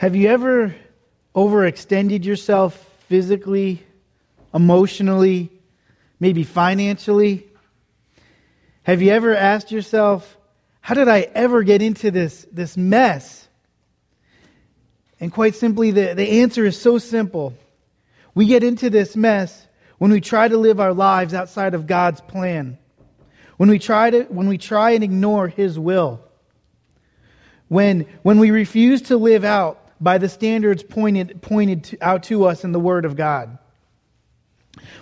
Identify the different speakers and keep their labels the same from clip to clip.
Speaker 1: Have you ever overextended yourself physically, emotionally, maybe financially? Have you ever asked yourself, how did I ever get into this, this mess? And quite simply, the, the answer is so simple. We get into this mess when we try to live our lives outside of God's plan. When we try to when we try and ignore his will. When when we refuse to live out by the standards pointed pointed to, out to us in the word of God.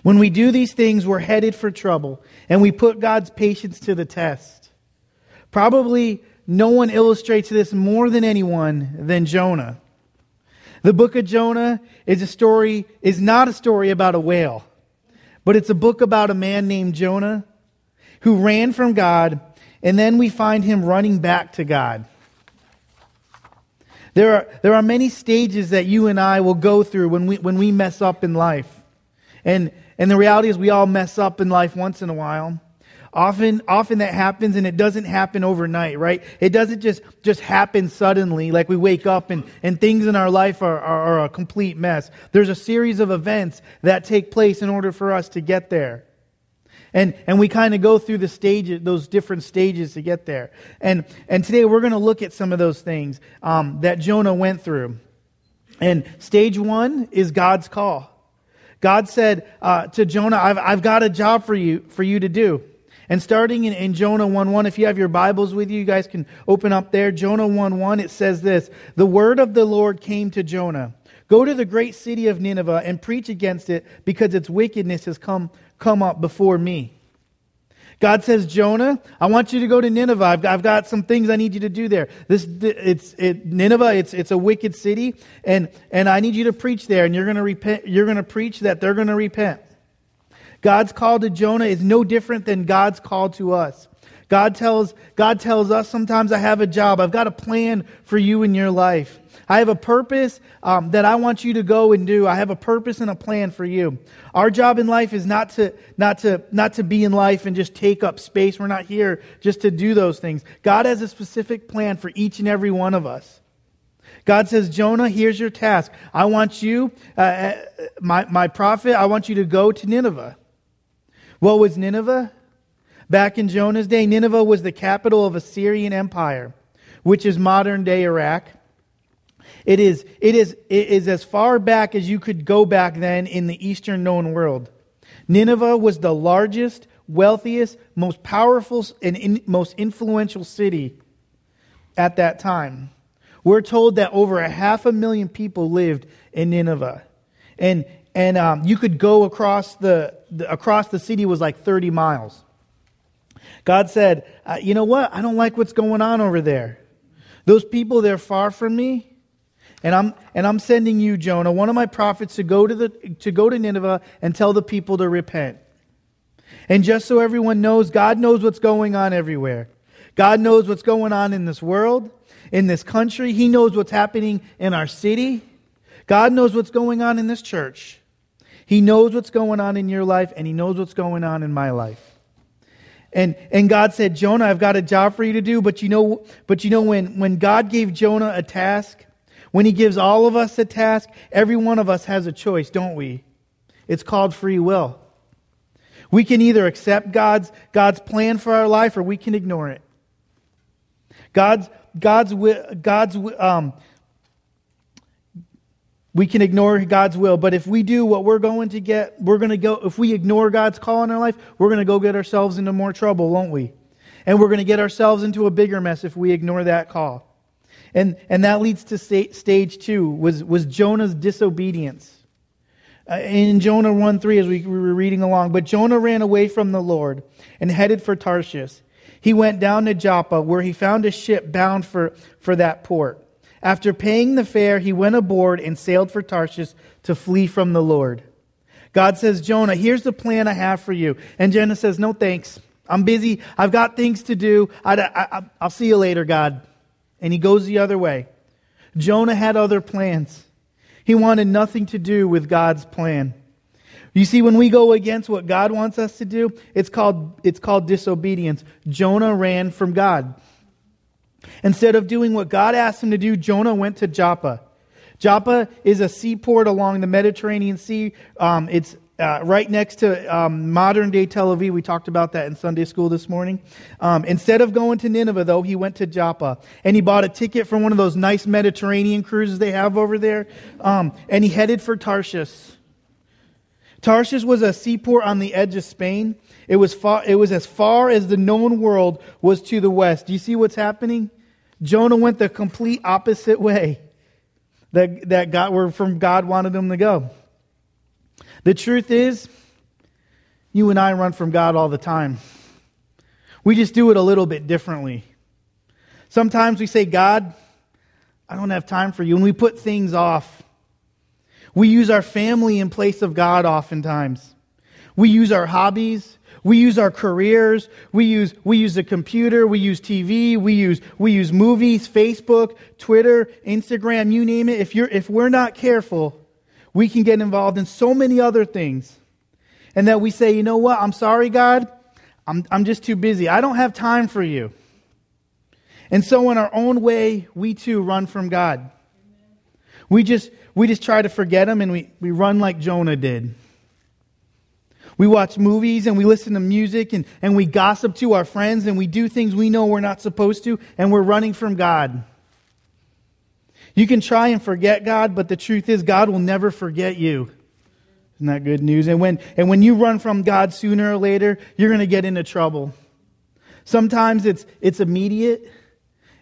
Speaker 1: When we do these things, we're headed for trouble and we put God's patience to the test. Probably no one illustrates this more than anyone than Jonah. The book of Jonah is a story, is not a story about a whale, but it's a book about a man named Jonah who ran from God, and then we find him running back to God. There are, there are many stages that you and I will go through when we, when we mess up in life. And, and the reality is we all mess up in life once in a while. Often, often that happens and it doesn't happen overnight, right? It doesn't just, just happen suddenly, like we wake up and, and things in our life are, are, are a complete mess. There's a series of events that take place in order for us to get there. And, and we kind of go through the stages, those different stages to get there. And, and today we're going to look at some of those things um, that Jonah went through. And stage one is God's call. God said uh, to Jonah, I've, I've got a job for you, for you to do. And starting in, in Jonah 1 1, if you have your Bibles with you, you guys can open up there. Jonah 1 1, it says this The word of the Lord came to Jonah Go to the great city of Nineveh and preach against it because its wickedness has come, come up before me. God says, Jonah, I want you to go to Nineveh. I've, I've got some things I need you to do there. This, it's, it, Nineveh, it's, it's a wicked city, and, and I need you to preach there, and you're going to repent, you're going to preach that they're going to repent. God's call to Jonah is no different than God's call to us. God tells, God tells us sometimes I have a job. I've got a plan for you in your life. I have a purpose um, that I want you to go and do. I have a purpose and a plan for you. Our job in life is not to, not to, not to be in life and just take up space. We're not here just to do those things. God has a specific plan for each and every one of us. God says, Jonah, here's your task. I want you, uh, uh my, my prophet, I want you to go to Nineveh. What was Nineveh? Back in Jonah's day, Nineveh was the capital of Assyrian Empire, which is modern day Iraq. It is, it, is, it is as far back as you could go back then in the Eastern known world. Nineveh was the largest, wealthiest, most powerful, and in, most influential city at that time. We're told that over a half a million people lived in Nineveh. And, and um, you could go across the, the, across the city was like 30 miles. God said, uh, You know what? I don't like what's going on over there. Those people, they're far from me. And I'm, and I'm sending you, Jonah, one of my prophets, to go to, the, to go to Nineveh and tell the people to repent. And just so everyone knows, God knows what's going on everywhere. God knows what's going on in this world, in this country. He knows what's happening in our city. God knows what's going on in this church. He knows what's going on in your life, and He knows what's going on in my life. And, and God said, Jonah, I've got a job for you to do. But you know, but you know when, when God gave Jonah a task, when he gives all of us a task, every one of us has a choice, don't we? It's called free will. We can either accept God's, God's plan for our life or we can ignore it. God's, God's, God's, um, we can ignore God's will, but if we do what we're going to get, we're going to go, if we ignore God's call in our life, we're going to go get ourselves into more trouble, won't we? And we're going to get ourselves into a bigger mess if we ignore that call. And, and that leads to stage two, was, was Jonah's disobedience. Uh, in Jonah 1 3, as we were reading along, but Jonah ran away from the Lord and headed for Tarshish. He went down to Joppa, where he found a ship bound for, for that port. After paying the fare, he went aboard and sailed for Tarshish to flee from the Lord. God says, Jonah, here's the plan I have for you. And Jonah says, No thanks. I'm busy. I've got things to do. I, will see you later, God. And he goes the other way. Jonah had other plans. He wanted nothing to do with God's plan. You see, when we go against what God wants us to do, it's called, it's called disobedience. Jonah ran from God. Instead of doing what God asked him to do, Jonah went to Joppa. Joppa is a seaport along the Mediterranean Sea. Um, it's uh, right next to um, modern day Tel Aviv. We talked about that in Sunday school this morning. Um, instead of going to Nineveh, though, he went to Joppa and he bought a ticket for one of those nice Mediterranean cruises they have over there. Um, and he headed for Tarshish. Tarshish was a seaport on the edge of Spain. It was, far, it was as far as the known world was to the west. Do you see what's happening? Jonah went the complete opposite way that, that God, where from God wanted him to go. The truth is, you and I run from God all the time. We just do it a little bit differently. Sometimes we say, God, I don't have time for you, and we put things off. We use our family in place of God oftentimes. We use our hobbies. We use our careers. We use, we use the computer. We use TV. We use, we use movies, Facebook, Twitter, Instagram, you name it. If, you're, if we're not careful, we can get involved in so many other things. And that we say, you know what? I'm sorry, God. I'm, I'm just too busy. I don't have time for you. And so, in our own way, we too run from God. We just, we just try to forget Him and we, we run like Jonah did. We watch movies and we listen to music and, and we gossip to our friends and we do things we know we're not supposed to and we're running from God. You can try and forget God, but the truth is God will never forget you. Isn't that good news? And when, and when you run from God sooner or later, you're going to get into trouble. Sometimes it's, it's immediate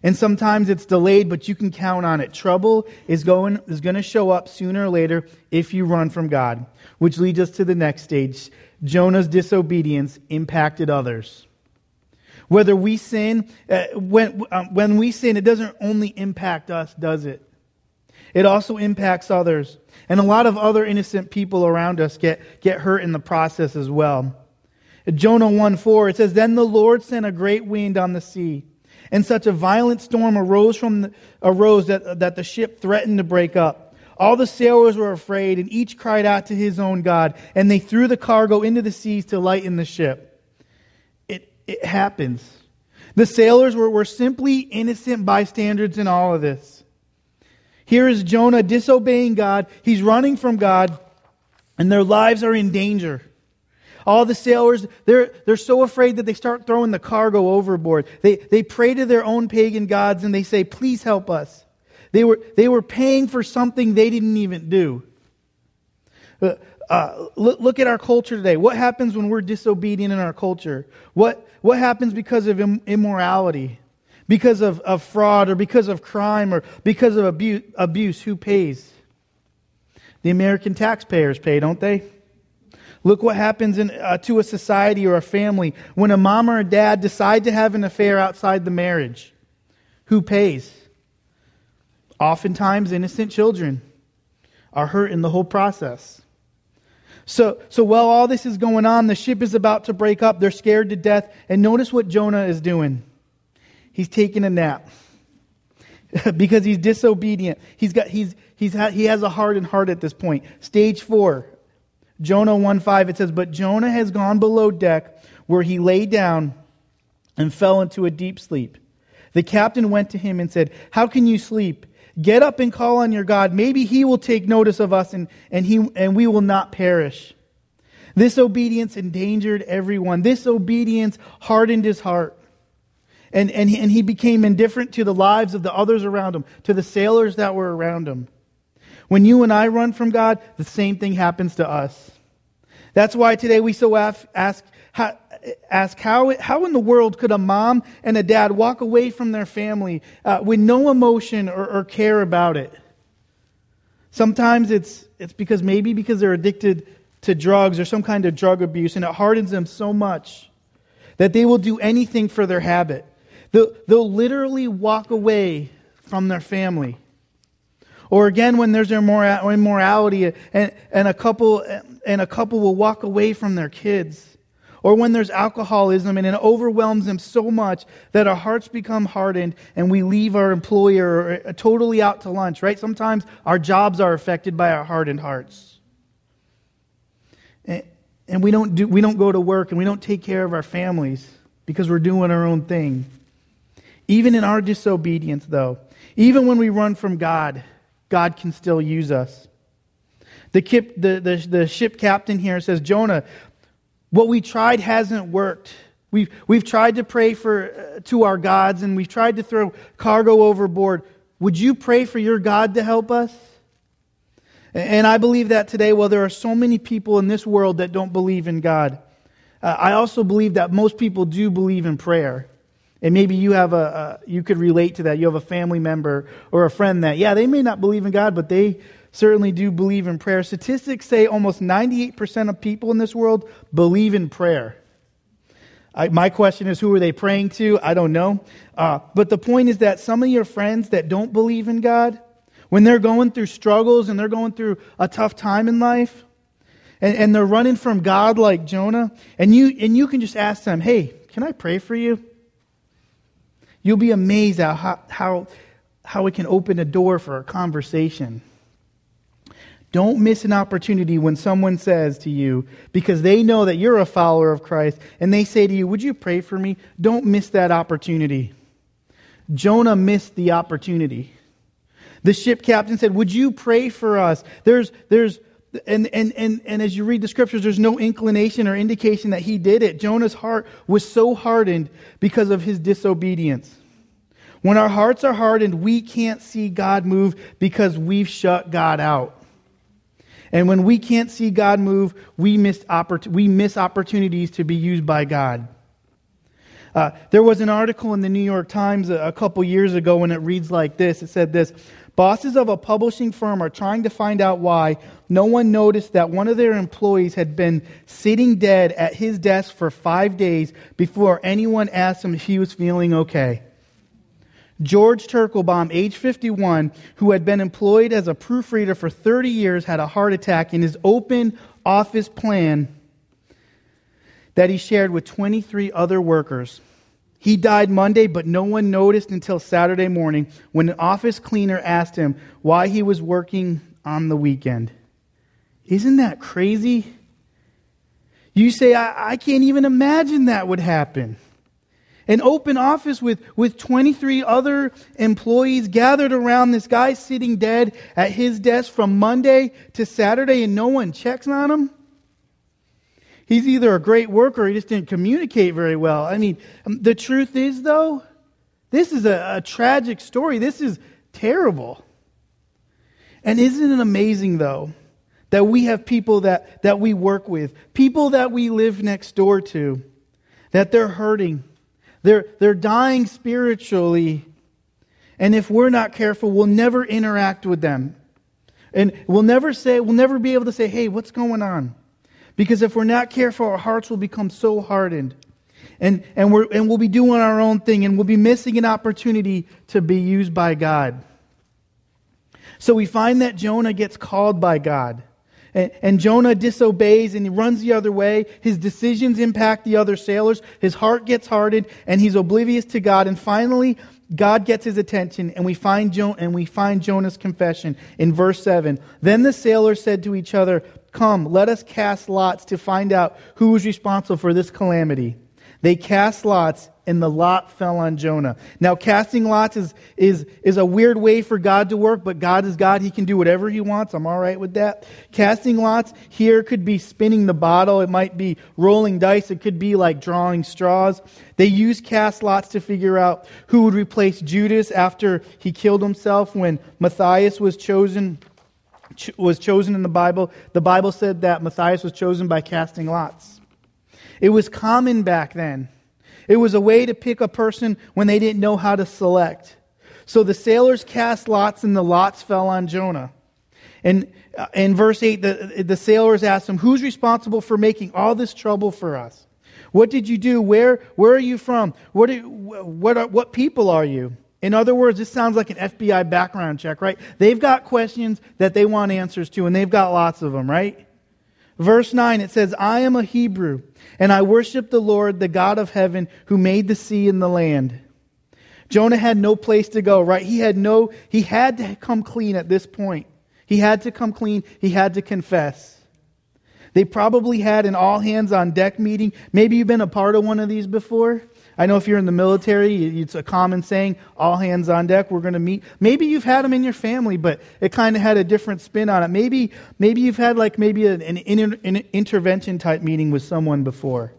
Speaker 1: and sometimes it's delayed, but you can count on it. Trouble is going, is going to show up sooner or later if you run from God, which leads us to the next stage. Jonah's disobedience impacted others. Whether we sin, uh, when, uh, when we sin, it doesn't only impact us, does it? It also impacts others. And a lot of other innocent people around us get, get hurt in the process as well. Jonah 1 4, it says, Then the Lord sent a great wind on the sea, and such a violent storm arose, from the, arose that, that the ship threatened to break up. All the sailors were afraid, and each cried out to his own God, and they threw the cargo into the seas to lighten the ship. It, it happens. The sailors were, were simply innocent bystanders in all of this. Here is Jonah disobeying God. He's running from God, and their lives are in danger. All the sailors, they're, they're so afraid that they start throwing the cargo overboard. They, they pray to their own pagan gods and they say, Please help us. They were, they were paying for something they didn't even do. Uh, uh, look, look, at our culture today. What happens when we're disobedient in our culture? What, what happens because of Im- immorality? Because of, of fraud or because of crime or because of abuse, abuse? Who pays? The American taxpayers pay, don't they? Look what happens in, uh, to a society or a family when a mom or a dad decide to have an affair outside the marriage. Who pays? Oftentimes, innocent children are hurt in the whole process. So, so while all this is going on, the ship is about to break up. They're scared to death. And notice what Jonah is doing. He's taking a nap because he's disobedient. He's got, he's, he's ha- he has a hardened heart at this point. Stage four, Jonah 1 5, it says, But Jonah has gone below deck where he lay down and fell into a deep sleep. The captain went to him and said, How can you sleep? Get up and call on your God. Maybe he will take notice of us and, and, he, and we will not perish. This obedience endangered everyone. This obedience hardened his heart. And, and, he, and he became indifferent to the lives of the others around him, to the sailors that were around him. When you and I run from God, the same thing happens to us. That's why today we so ask, ask how, ask how, how in the world could a mom and a dad walk away from their family uh, with no emotion or, or care about it? Sometimes it's, it's because maybe because they're addicted to drugs or some kind of drug abuse, and it hardens them so much that they will do anything for their habit. They'll, they'll literally walk away from their family. Or again, when there's immorality and, and, a couple, and a couple will walk away from their kids. Or when there's alcoholism and it overwhelms them so much that our hearts become hardened and we leave our employer totally out to lunch, right? Sometimes our jobs are affected by our hardened hearts. And we don't, do, we don't go to work and we don't take care of our families because we're doing our own thing. Even in our disobedience, though, even when we run from God, God can still use us. The, kip, the, the, the ship captain here says, Jonah, what we tried hasn't worked. We've, we've tried to pray for, uh, to our gods and we've tried to throw cargo overboard. Would you pray for your God to help us? And I believe that today, well, there are so many people in this world that don't believe in God. Uh, I also believe that most people do believe in prayer. And maybe you have a, a, you could relate to that. You have a family member or a friend that, yeah, they may not believe in God, but they certainly do believe in prayer. Statistics say almost 98% of people in this world believe in prayer. I, my question is, who are they praying to? I don't know. Uh, but the point is that some of your friends that don't believe in God, when they're going through struggles and they're going through a tough time in life, and, and they're running from God like Jonah, and you, and you can just ask them, hey, can I pray for you? You'll be amazed at how, how, how it can open a door for a conversation. Don't miss an opportunity when someone says to you, because they know that you're a follower of Christ, and they say to you, Would you pray for me? Don't miss that opportunity. Jonah missed the opportunity. The ship captain said, Would you pray for us? There's, there's, and, and, and, and as you read the scriptures, there's no inclination or indication that he did it. Jonah's heart was so hardened because of his disobedience. When our hearts are hardened, we can't see God move because we've shut God out. And when we can't see God move, we miss, oppor- we miss opportunities to be used by God. Uh, there was an article in the New York Times a, a couple years ago, and it reads like this It said this Bosses of a publishing firm are trying to find out why no one noticed that one of their employees had been sitting dead at his desk for five days before anyone asked him if he was feeling okay. George Turklebaum, age 51, who had been employed as a proofreader for 30 years, had a heart attack in his open office plan that he shared with 23 other workers. He died Monday, but no one noticed until Saturday morning when an office cleaner asked him why he was working on the weekend. Isn't that crazy? You say, I, I can't even imagine that would happen. An open office with, with 23 other employees gathered around this guy sitting dead at his desk from Monday to Saturday and no one checks on him. He's either a great worker or he just didn't communicate very well. I mean, um, the truth is, though, this is a, a tragic story. This is terrible. And isn't it amazing, though, that we have people that, that we work with, people that we live next door to, that they're hurting they're, they're dying spiritually. And if we're not careful, we'll never interact with them. And we'll never say, we'll never be able to say, hey, what's going on? Because if we're not careful, our hearts will become so hardened. And, and, we're, and we'll be doing our own thing and we'll be missing an opportunity to be used by God. So we find that Jonah gets called by God. And, and Jonah disobeys and he runs the other way. His decisions impact the other sailors. His heart gets hardened and he's oblivious to God. And finally, God gets his attention and we find jo- and we find Jonah's confession in verse 7. Then the sailors said to each other, "Come, let us cast lots to find out who is responsible for this calamity." They cast lots and the lot fell on Jonah. Now, casting lots is, is, is a weird way for God to work, but God is God. He can do whatever He wants. I'm all right with that. Casting lots here could be spinning the bottle. It might be rolling dice. It could be like drawing straws. They used cast lots to figure out who would replace Judas after he killed himself when Matthias was chosen was chosen in the Bible. The Bible said that Matthias was chosen by casting lots. It was common back then. It was a way to pick a person when they didn't know how to select. So the sailors cast lots, and the lots fell on Jonah. And uh, in verse 8, the, the sailors asked him, Who's responsible for making all this trouble for us? What did you do? Where, where are you from? What, are, what, are, what people are you? In other words, this sounds like an FBI background check, right? They've got questions that they want answers to, and they've got lots of them, right? Verse 9, it says, I am a Hebrew, and I worship the Lord, the God of heaven, who made the sea and the land. Jonah had no place to go, right? He had no, he had to come clean at this point. He had to come clean. He had to confess. They probably had an all hands on deck meeting. Maybe you've been a part of one of these before. I know if you're in the military, it's a common saying, all hands on deck, we're going to meet. Maybe you've had them in your family, but it kind of had a different spin on it. Maybe, maybe you've had like maybe an, an, an intervention type meeting with someone before.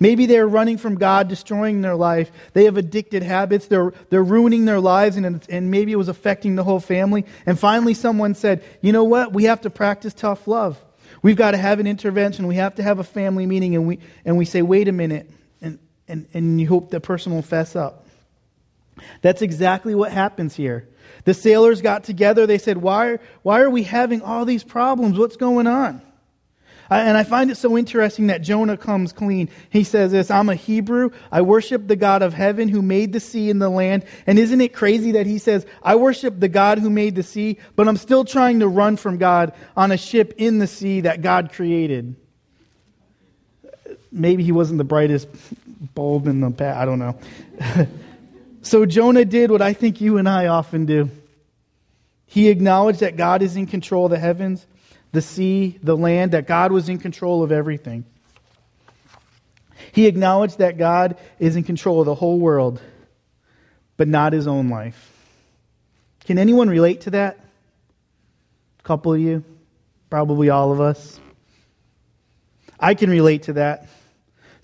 Speaker 1: Maybe they're running from God, destroying their life. They have addicted habits. They're, they're ruining their lives, and, and maybe it was affecting the whole family. And finally, someone said, You know what? We have to practice tough love. We've got to have an intervention. We have to have a family meeting. And we, and we say, Wait a minute. And, and, you hope the person will fess up. That's exactly what happens here. The sailors got together. They said, Why, why are we having all these problems? What's going on? And I find it so interesting that Jonah comes clean. He says this I'm a Hebrew. I worship the God of heaven who made the sea and the land. And isn't it crazy that he says, I worship the God who made the sea, but I'm still trying to run from God on a ship in the sea that God created? Maybe he wasn't the brightest bulb in the past. I don't know. so Jonah did what I think you and I often do. He acknowledged that God is in control of the heavens the sea, the land, that God was in control of everything. He acknowledged that God is in control of the whole world, but not his own life. Can anyone relate to that? A couple of you? Probably all of us. I can relate to that.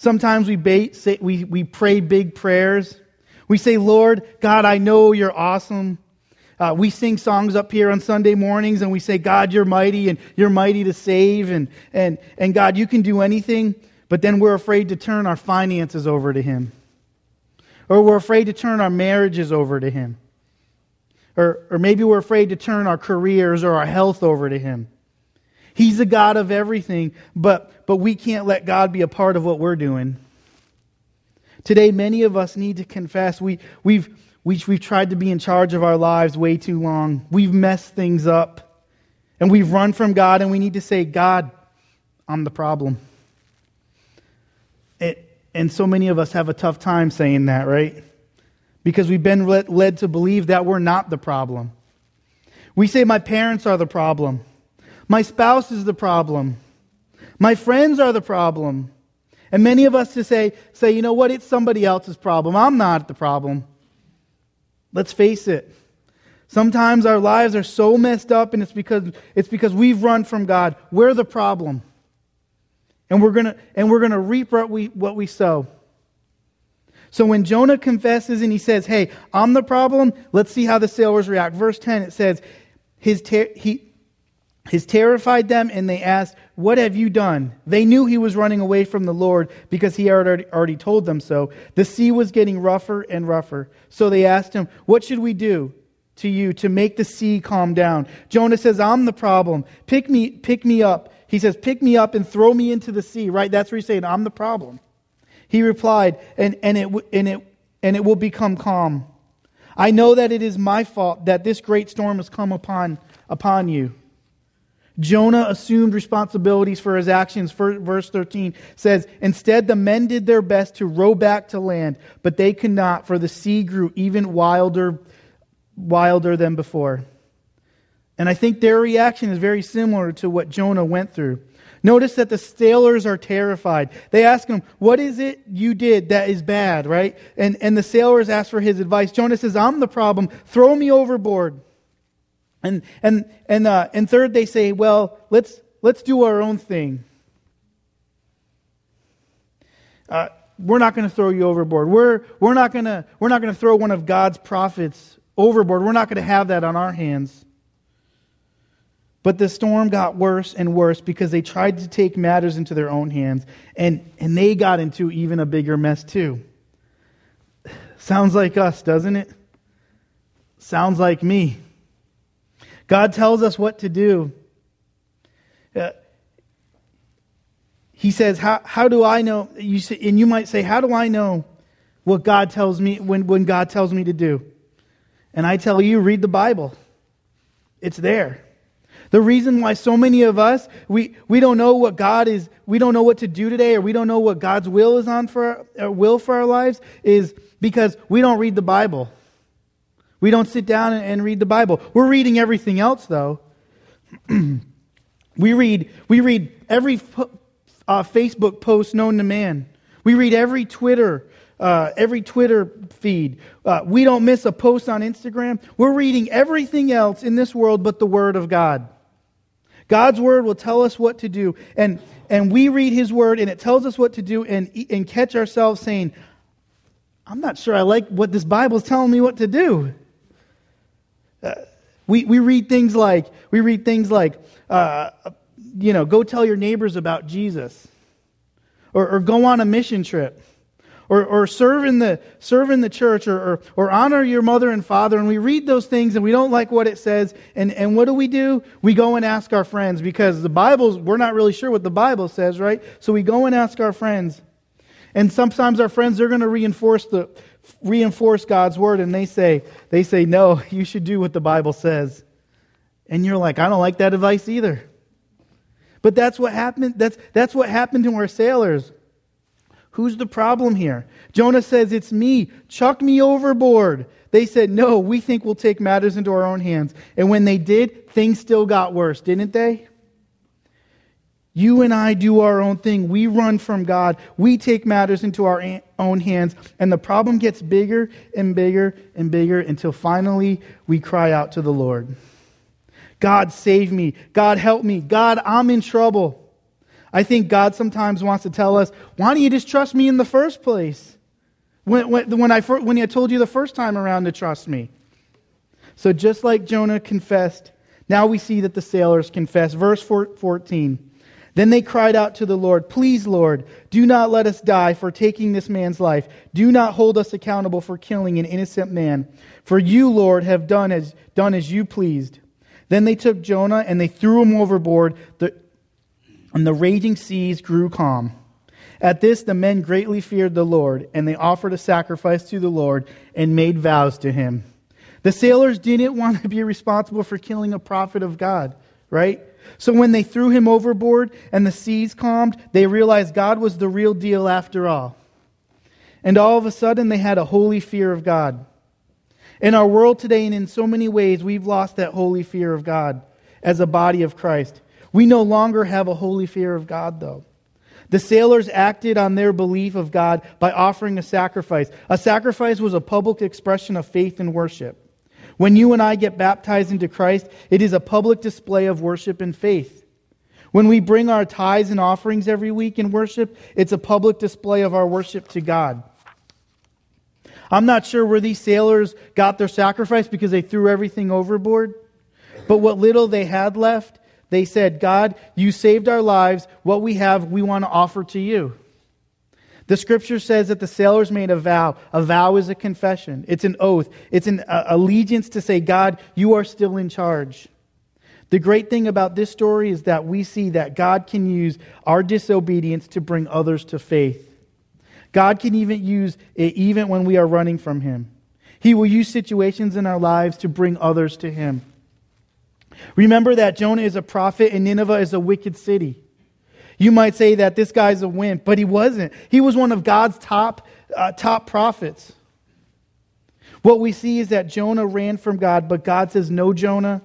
Speaker 1: Sometimes we, bait, say, we, we pray big prayers. We say, Lord, God, I know you're awesome. Uh, we sing songs up here on Sunday mornings and we say, God, you're mighty and you're mighty to save and, and, and God, you can do anything. But then we're afraid to turn our finances over to Him. Or we're afraid to turn our marriages over to Him. Or, or maybe we're afraid to turn our careers or our health over to Him. He's the God of everything, but, but we can't let God be a part of what we're doing. Today, many of us need to confess we, we've, we, we've tried to be in charge of our lives way too long. We've messed things up. And we've run from God, and we need to say, God, I'm the problem. It, and so many of us have a tough time saying that, right? Because we've been led, led to believe that we're not the problem. We say, My parents are the problem. My spouse is the problem. My friends are the problem. And many of us to say, say, you know what, it's somebody else's problem. I'm not the problem. Let's face it. Sometimes our lives are so messed up and it's because it's because we've run from God. We're the problem. And we're to and we're to reap what we what we sow. So when Jonah confesses and he says, "Hey, I'm the problem," let's see how the sailors react. Verse 10 it says, his ter- he his terrified them and they asked, What have you done? They knew he was running away from the Lord because he had already, told them so. The sea was getting rougher and rougher. So they asked him, What should we do to you to make the sea calm down? Jonah says, I'm the problem. Pick me, pick me up. He says, Pick me up and throw me into the sea, right? That's where he's saying, I'm the problem. He replied, and, and, it, and, it, and it will become calm. I know that it is my fault that this great storm has come upon, upon you. Jonah assumed responsibilities for his actions. Verse 13 says, Instead, the men did their best to row back to land, but they could not, for the sea grew even wilder, wilder than before. And I think their reaction is very similar to what Jonah went through. Notice that the sailors are terrified. They ask him, What is it you did that is bad, right? And, and the sailors ask for his advice. Jonah says, I'm the problem. Throw me overboard. And, and, and, uh, and third, they say, well, let's, let's do our own thing. Uh, we're not going to throw you overboard. We're, we're not going to throw one of God's prophets overboard. We're not going to have that on our hands. But the storm got worse and worse because they tried to take matters into their own hands, and, and they got into even a bigger mess, too. Sounds like us, doesn't it? Sounds like me. God tells us what to do. Uh, he says, how, how do I know? You say, and you might say, How do I know what God tells me when, when God tells me to do? And I tell you, read the Bible. It's there. The reason why so many of us, we, we don't know what God is, we don't know what to do today, or we don't know what God's will is on for our, will for our lives, is because we don't read the Bible. We don't sit down and read the Bible. We're reading everything else, though. we read we read every uh, Facebook post known to man. We read every Twitter, uh, every Twitter feed. Uh, we don't miss a post on Instagram. We're reading everything else in this world but the Word of God. God's Word will tell us what to do. And, and we read His Word and it tells us what to do and, and catch ourselves saying, I'm not sure I like what this Bible's telling me what to do. We, we read things like, we read things like, uh, you know, go tell your neighbors about Jesus. Or, or go on a mission trip. Or, or serve, in the, serve in the church. Or, or, or honor your mother and father. And we read those things and we don't like what it says. And, and what do we do? We go and ask our friends because the Bible's, we're not really sure what the Bible says, right? So we go and ask our friends. And sometimes our friends, they're going to reinforce the, reinforce God's word and they say, they say, no, you should do what the Bible says. And you're like, I don't like that advice either. But that's what happened. That's, that's what happened to our sailors. Who's the problem here? Jonah says, It's me. Chuck me overboard. They said, No, we think we'll take matters into our own hands. And when they did, things still got worse, didn't they? You and I do our own thing. We run from God. We take matters into our own hands. And the problem gets bigger and bigger and bigger until finally we cry out to the Lord God, save me. God, help me. God, I'm in trouble. I think God sometimes wants to tell us, why don't you just trust me in the first place? When, when, when, I, when I told you the first time around to trust me. So just like Jonah confessed, now we see that the sailors confess. Verse 14. Then they cried out to the Lord, Please, Lord, do not let us die for taking this man's life. Do not hold us accountable for killing an innocent man. For you, Lord, have done as, done as you pleased. Then they took Jonah and they threw him overboard, the, and the raging seas grew calm. At this, the men greatly feared the Lord, and they offered a sacrifice to the Lord and made vows to him. The sailors didn't want to be responsible for killing a prophet of God, right? So when they threw him overboard and the seas calmed, they realized God was the real deal after all. And all of a sudden, they had a holy fear of God. In our world today, and in so many ways, we've lost that holy fear of God as a body of Christ. We no longer have a holy fear of God, though. The sailors acted on their belief of God by offering a sacrifice. A sacrifice was a public expression of faith and worship. When you and I get baptized into Christ, it is a public display of worship and faith. When we bring our tithes and offerings every week in worship, it's a public display of our worship to God. I'm not sure where these sailors got their sacrifice because they threw everything overboard. But what little they had left, they said, God, you saved our lives. What we have, we want to offer to you. The scripture says that the sailors made a vow. A vow is a confession, it's an oath, it's an uh, allegiance to say, God, you are still in charge. The great thing about this story is that we see that God can use our disobedience to bring others to faith. God can even use it even when we are running from Him. He will use situations in our lives to bring others to Him. Remember that Jonah is a prophet and Nineveh is a wicked city. You might say that this guy's a wimp, but he wasn't. He was one of God's top, uh, top prophets. What we see is that Jonah ran from God, but God says, No, Jonah,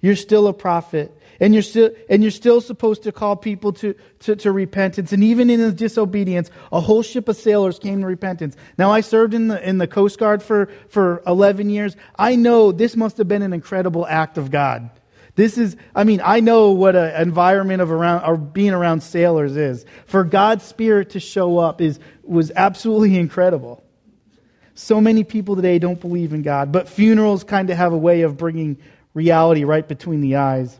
Speaker 1: you're still a prophet. And you're still, and you're still supposed to call people to, to, to repentance. And even in his disobedience, a whole ship of sailors came to repentance. Now, I served in the, in the Coast Guard for, for 11 years. I know this must have been an incredible act of God. This is, I mean, I know what an environment of around, or being around sailors is. For God's Spirit to show up is, was absolutely incredible. So many people today don't believe in God, but funerals kind of have a way of bringing reality right between the eyes.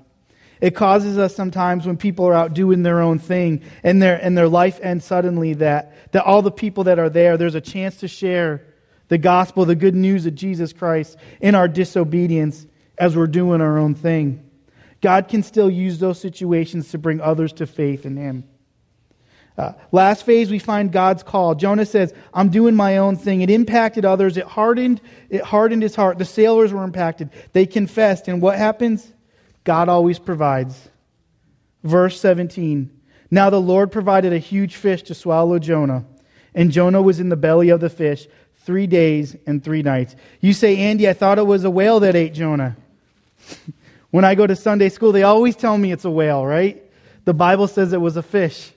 Speaker 1: It causes us sometimes when people are out doing their own thing and their, and their life ends suddenly that, that all the people that are there, there's a chance to share the gospel, the good news of Jesus Christ in our disobedience as we're doing our own thing. God can still use those situations to bring others to faith in Him. Uh, last phase, we find God's call. Jonah says, I'm doing my own thing. It impacted others. It hardened, it hardened his heart. The sailors were impacted. They confessed. And what happens? God always provides. Verse 17. Now the Lord provided a huge fish to swallow Jonah. And Jonah was in the belly of the fish three days and three nights. You say, Andy, I thought it was a whale that ate Jonah. When I go to Sunday school, they always tell me it's a whale, right? The Bible says it was a fish.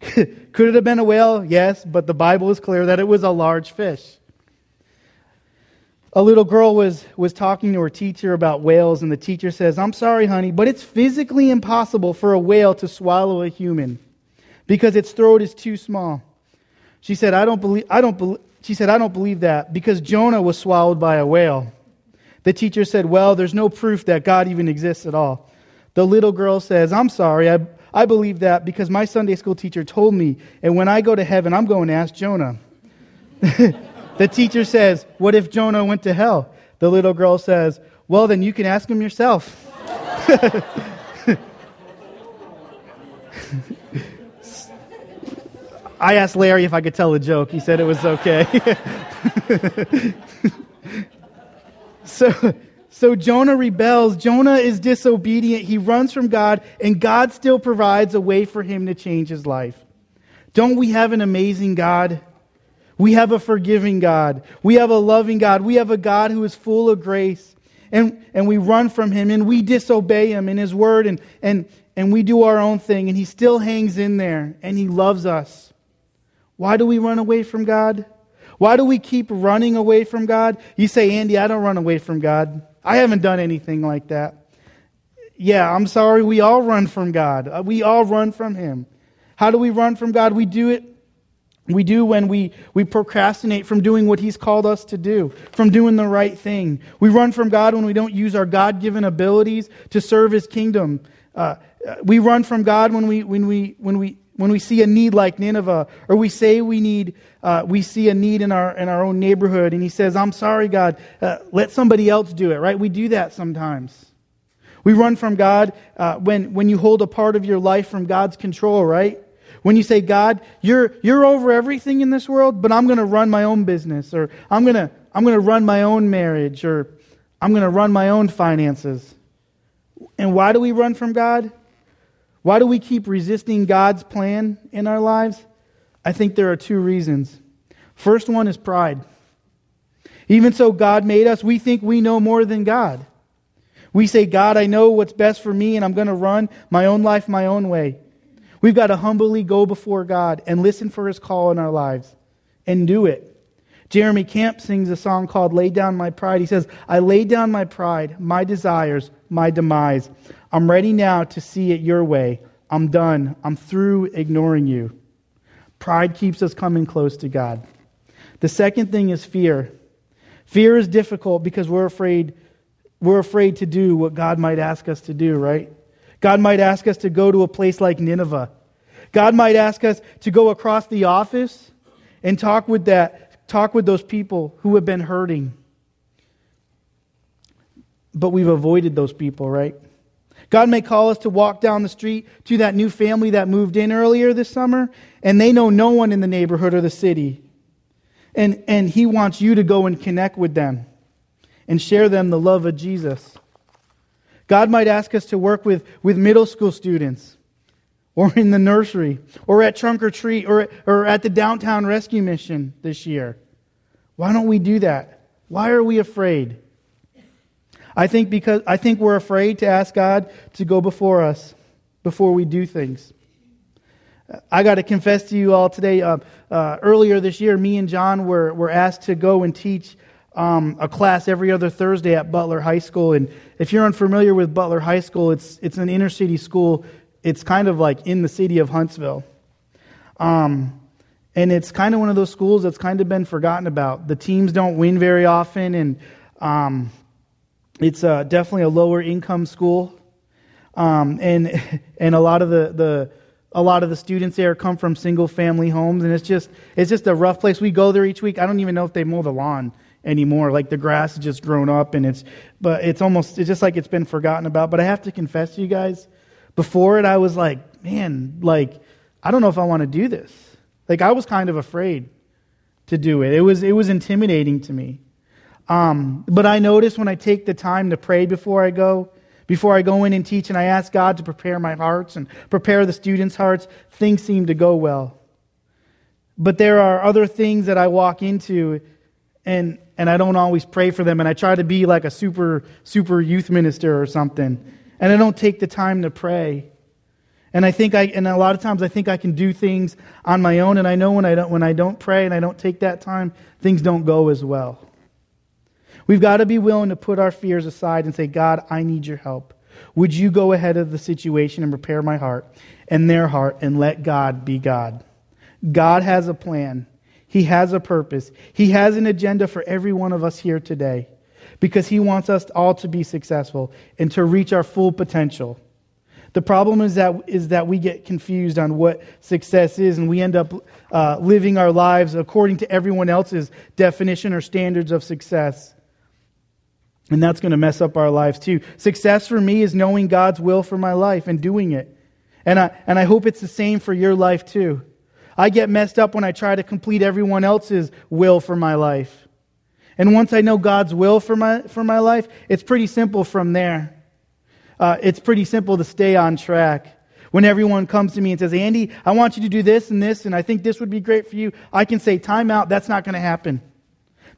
Speaker 1: Could it have been a whale? Yes, but the Bible is clear that it was a large fish. A little girl was, was talking to her teacher about whales, and the teacher says, I'm sorry, honey, but it's physically impossible for a whale to swallow a human because its throat is too small. She said, I don't believe, I don't believe, she said, I don't believe that because Jonah was swallowed by a whale. The teacher said, Well, there's no proof that God even exists at all. The little girl says, I'm sorry, I, I believe that because my Sunday school teacher told me, and when I go to heaven, I'm going to ask Jonah. the teacher says, What if Jonah went to hell? The little girl says, Well, then you can ask him yourself. I asked Larry if I could tell a joke. He said it was okay. so, so Jonah rebels. Jonah is disobedient. He runs from God, and God still provides a way for him to change his life. Don't we have an amazing God? We have a forgiving God. We have a loving God. We have a God who is full of grace. And, and we run from him and we disobey him in his word and, and, and we do our own thing and he still hangs in there and he loves us. Why do we run away from God? Why do we keep running away from God? You say, Andy, I don't run away from God. I haven't done anything like that. Yeah, I'm sorry. We all run from God. Uh, we all run from Him. How do we run from God? We do it. We do when we, we procrastinate from doing what He's called us to do, from doing the right thing. We run from God when we don't use our God given abilities to serve His kingdom. Uh, uh we run from God when we, when we, when we when we see a need like Nineveh, or we say we need, uh, we see a need in our in our own neighborhood, and He says, "I'm sorry, God, uh, let somebody else do it." Right? We do that sometimes. We run from God uh, when when you hold a part of your life from God's control. Right? When you say, "God, you're you're over everything in this world, but I'm going to run my own business, or I'm going to I'm going to run my own marriage, or I'm going to run my own finances." And why do we run from God? Why do we keep resisting God's plan in our lives? I think there are two reasons. First one is pride. Even so, God made us, we think we know more than God. We say, God, I know what's best for me, and I'm going to run my own life my own way. We've got to humbly go before God and listen for his call in our lives and do it. Jeremy Camp sings a song called Lay Down My Pride. He says, I lay down my pride, my desires, my demise. I'm ready now to see it your way. I'm done. I'm through ignoring you. Pride keeps us coming close to God. The second thing is fear. Fear is difficult because we're afraid we're afraid to do what God might ask us to do, right? God might ask us to go to a place like Nineveh. God might ask us to go across the office and talk with that talk with those people who have been hurting. But we've avoided those people, right? God may call us to walk down the street to that new family that moved in earlier this summer, and they know no one in the neighborhood or the city. And, and He wants you to go and connect with them and share them the love of Jesus. God might ask us to work with, with middle school students or in the nursery or at trunk or treat or, or at the downtown rescue mission this year. Why don't we do that? Why are we afraid? I think because I think we're afraid to ask God to go before us before we do things. I got to confess to you all today. Uh, uh, earlier this year, me and John were, were asked to go and teach um, a class every other Thursday at Butler High School. And if you're unfamiliar with Butler High School, it's, it's an inner city school. It's kind of like in the city of Huntsville. Um, and it's kind of one of those schools that's kind of been forgotten about. The teams don't win very often, and um, it's uh, definitely a lower income school, um, and and a lot of the, the a lot of the students there come from single family homes, and it's just it's just a rough place. We go there each week. I don't even know if they mow the lawn anymore. Like the grass has just grown up, and it's but it's almost it's just like it's been forgotten about. But I have to confess to you guys, before it, I was like, man, like I don't know if I want to do this. Like I was kind of afraid to do it. It was it was intimidating to me. Um, but I notice when I take the time to pray before I go, before I go in and teach, and I ask God to prepare my hearts and prepare the students' hearts, things seem to go well. But there are other things that I walk into, and and I don't always pray for them, and I try to be like a super super youth minister or something, and I don't take the time to pray. And I think I, and a lot of times I think I can do things on my own. And I know when I don't, when I don't pray and I don't take that time, things don't go as well. We've got to be willing to put our fears aside and say, God, I need your help. Would you go ahead of the situation and prepare my heart and their heart and let God be God? God has a plan. He has a purpose. He has an agenda for every one of us here today because He wants us all to be successful and to reach our full potential. The problem is that, is that we get confused on what success is and we end up uh, living our lives according to everyone else's definition or standards of success. And that's going to mess up our lives too. Success for me is knowing God's will for my life and doing it. And I, and I hope it's the same for your life too. I get messed up when I try to complete everyone else's will for my life. And once I know God's will for my, for my life, it's pretty simple from there uh, it's pretty simple to stay on track. When everyone comes to me and says, Andy, I want you to do this and this, and I think this would be great for you, I can say, time out, that's not going to happen.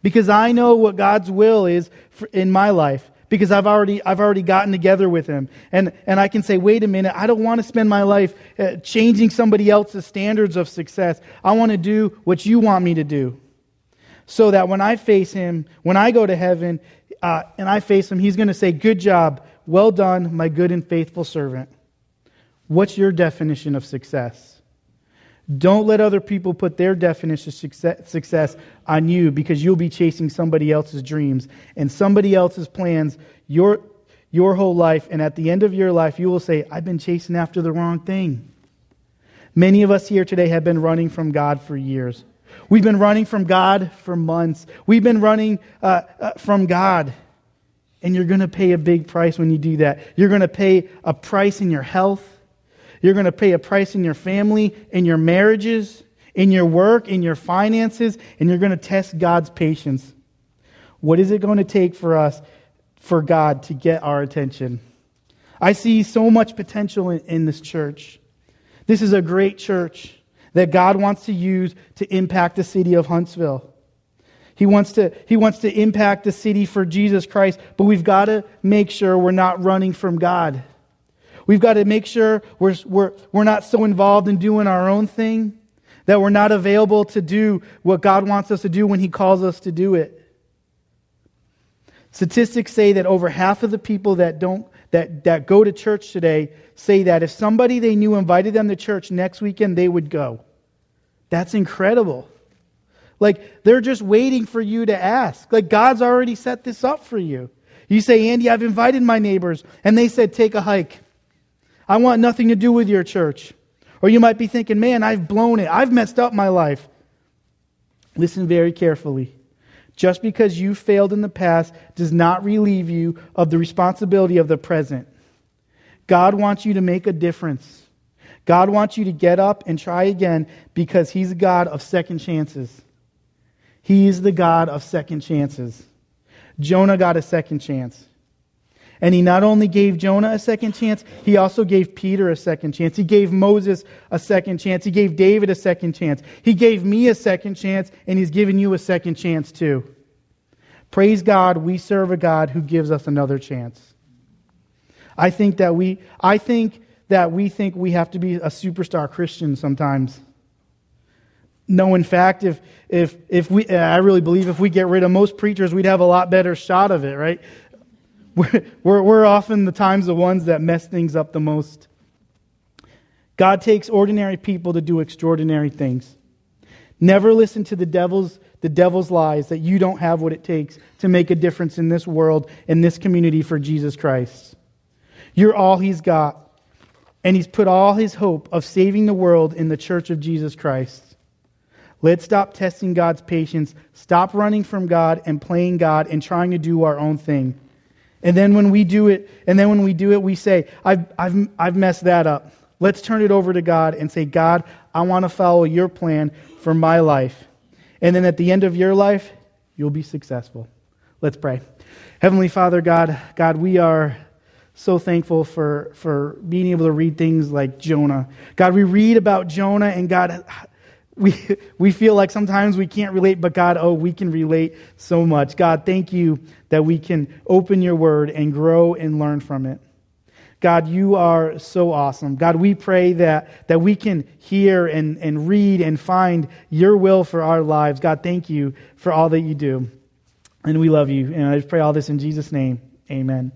Speaker 1: Because I know what God's will is in my life. Because I've already, I've already gotten together with Him. And, and I can say, wait a minute, I don't want to spend my life uh, changing somebody else's standards of success. I want to do what you want me to do. So that when I face Him, when I go to heaven, uh, and I face Him, He's going to say, good job. Well done, my good and faithful servant. What's your definition of success? Don't let other people put their definition of success on you because you'll be chasing somebody else's dreams and somebody else's plans your, your whole life. And at the end of your life, you will say, I've been chasing after the wrong thing. Many of us here today have been running from God for years. We've been running from God for months. We've been running uh, uh, from God and you're going to pay a big price when you do that. You're going to pay a price in your health. You're going to pay a price in your family, in your marriages, in your work, in your finances, and you're going to test God's patience. What is it going to take for us, for God, to get our attention? I see so much potential in, in this church. This is a great church that God wants to use to impact the city of Huntsville. He wants to, he wants to impact the city for Jesus Christ, but we've got to make sure we're not running from God. We've got to make sure we're, we're, we're not so involved in doing our own thing that we're not available to do what God wants us to do when He calls us to do it. Statistics say that over half of the people that don't that, that go to church today say that if somebody they knew invited them to church next weekend, they would go. That's incredible. Like they're just waiting for you to ask. Like God's already set this up for you. You say, Andy, I've invited my neighbors, and they said, take a hike. I want nothing to do with your church. Or you might be thinking, man, I've blown it. I've messed up my life. Listen very carefully. Just because you failed in the past does not relieve you of the responsibility of the present. God wants you to make a difference. God wants you to get up and try again because He's a God of second chances. He is the God of second chances. Jonah got a second chance. And he not only gave Jonah a second chance, he also gave Peter a second chance. He gave Moses a second chance. He gave David a second chance. He gave me a second chance, and he's given you a second chance too. Praise God, we serve a God who gives us another chance. I think that we I think that we think we have to be a superstar Christian sometimes. No, in fact, if, if, if we, I really believe if we get rid of most preachers, we'd have a lot better shot of it, right? We're, we're, often the times the ones that mess things up the most. God takes ordinary people to do extraordinary things. Never listen to the devil's, the devil's lies that you don't have what it takes to make a difference in this world, in this community for Jesus Christ. You're all he's got. And he's put all his hope of saving the world in the church of Jesus Christ. Let's stop testing God's patience, stop running from God and playing God and trying to do our own thing. And then when we do it, and then when we do it, we say, I've, I've, I've messed that up. Let's turn it over to God and say, God, I want to follow your plan for my life. And then at the end of your life, you'll be successful. Let's pray. Heavenly Father, God, God, we are so thankful for, for being able to read things like Jonah. God, we read about Jonah, and God, we, we feel like sometimes we can't relate, but God, oh, we can relate so much. God, thank you that we can open your word and grow and learn from it. God, you are so awesome. God, we pray that, that we can hear and, and read and find your will for our lives. God, thank you for all that you do. And we love you. And I just pray all this in Jesus' name. Amen.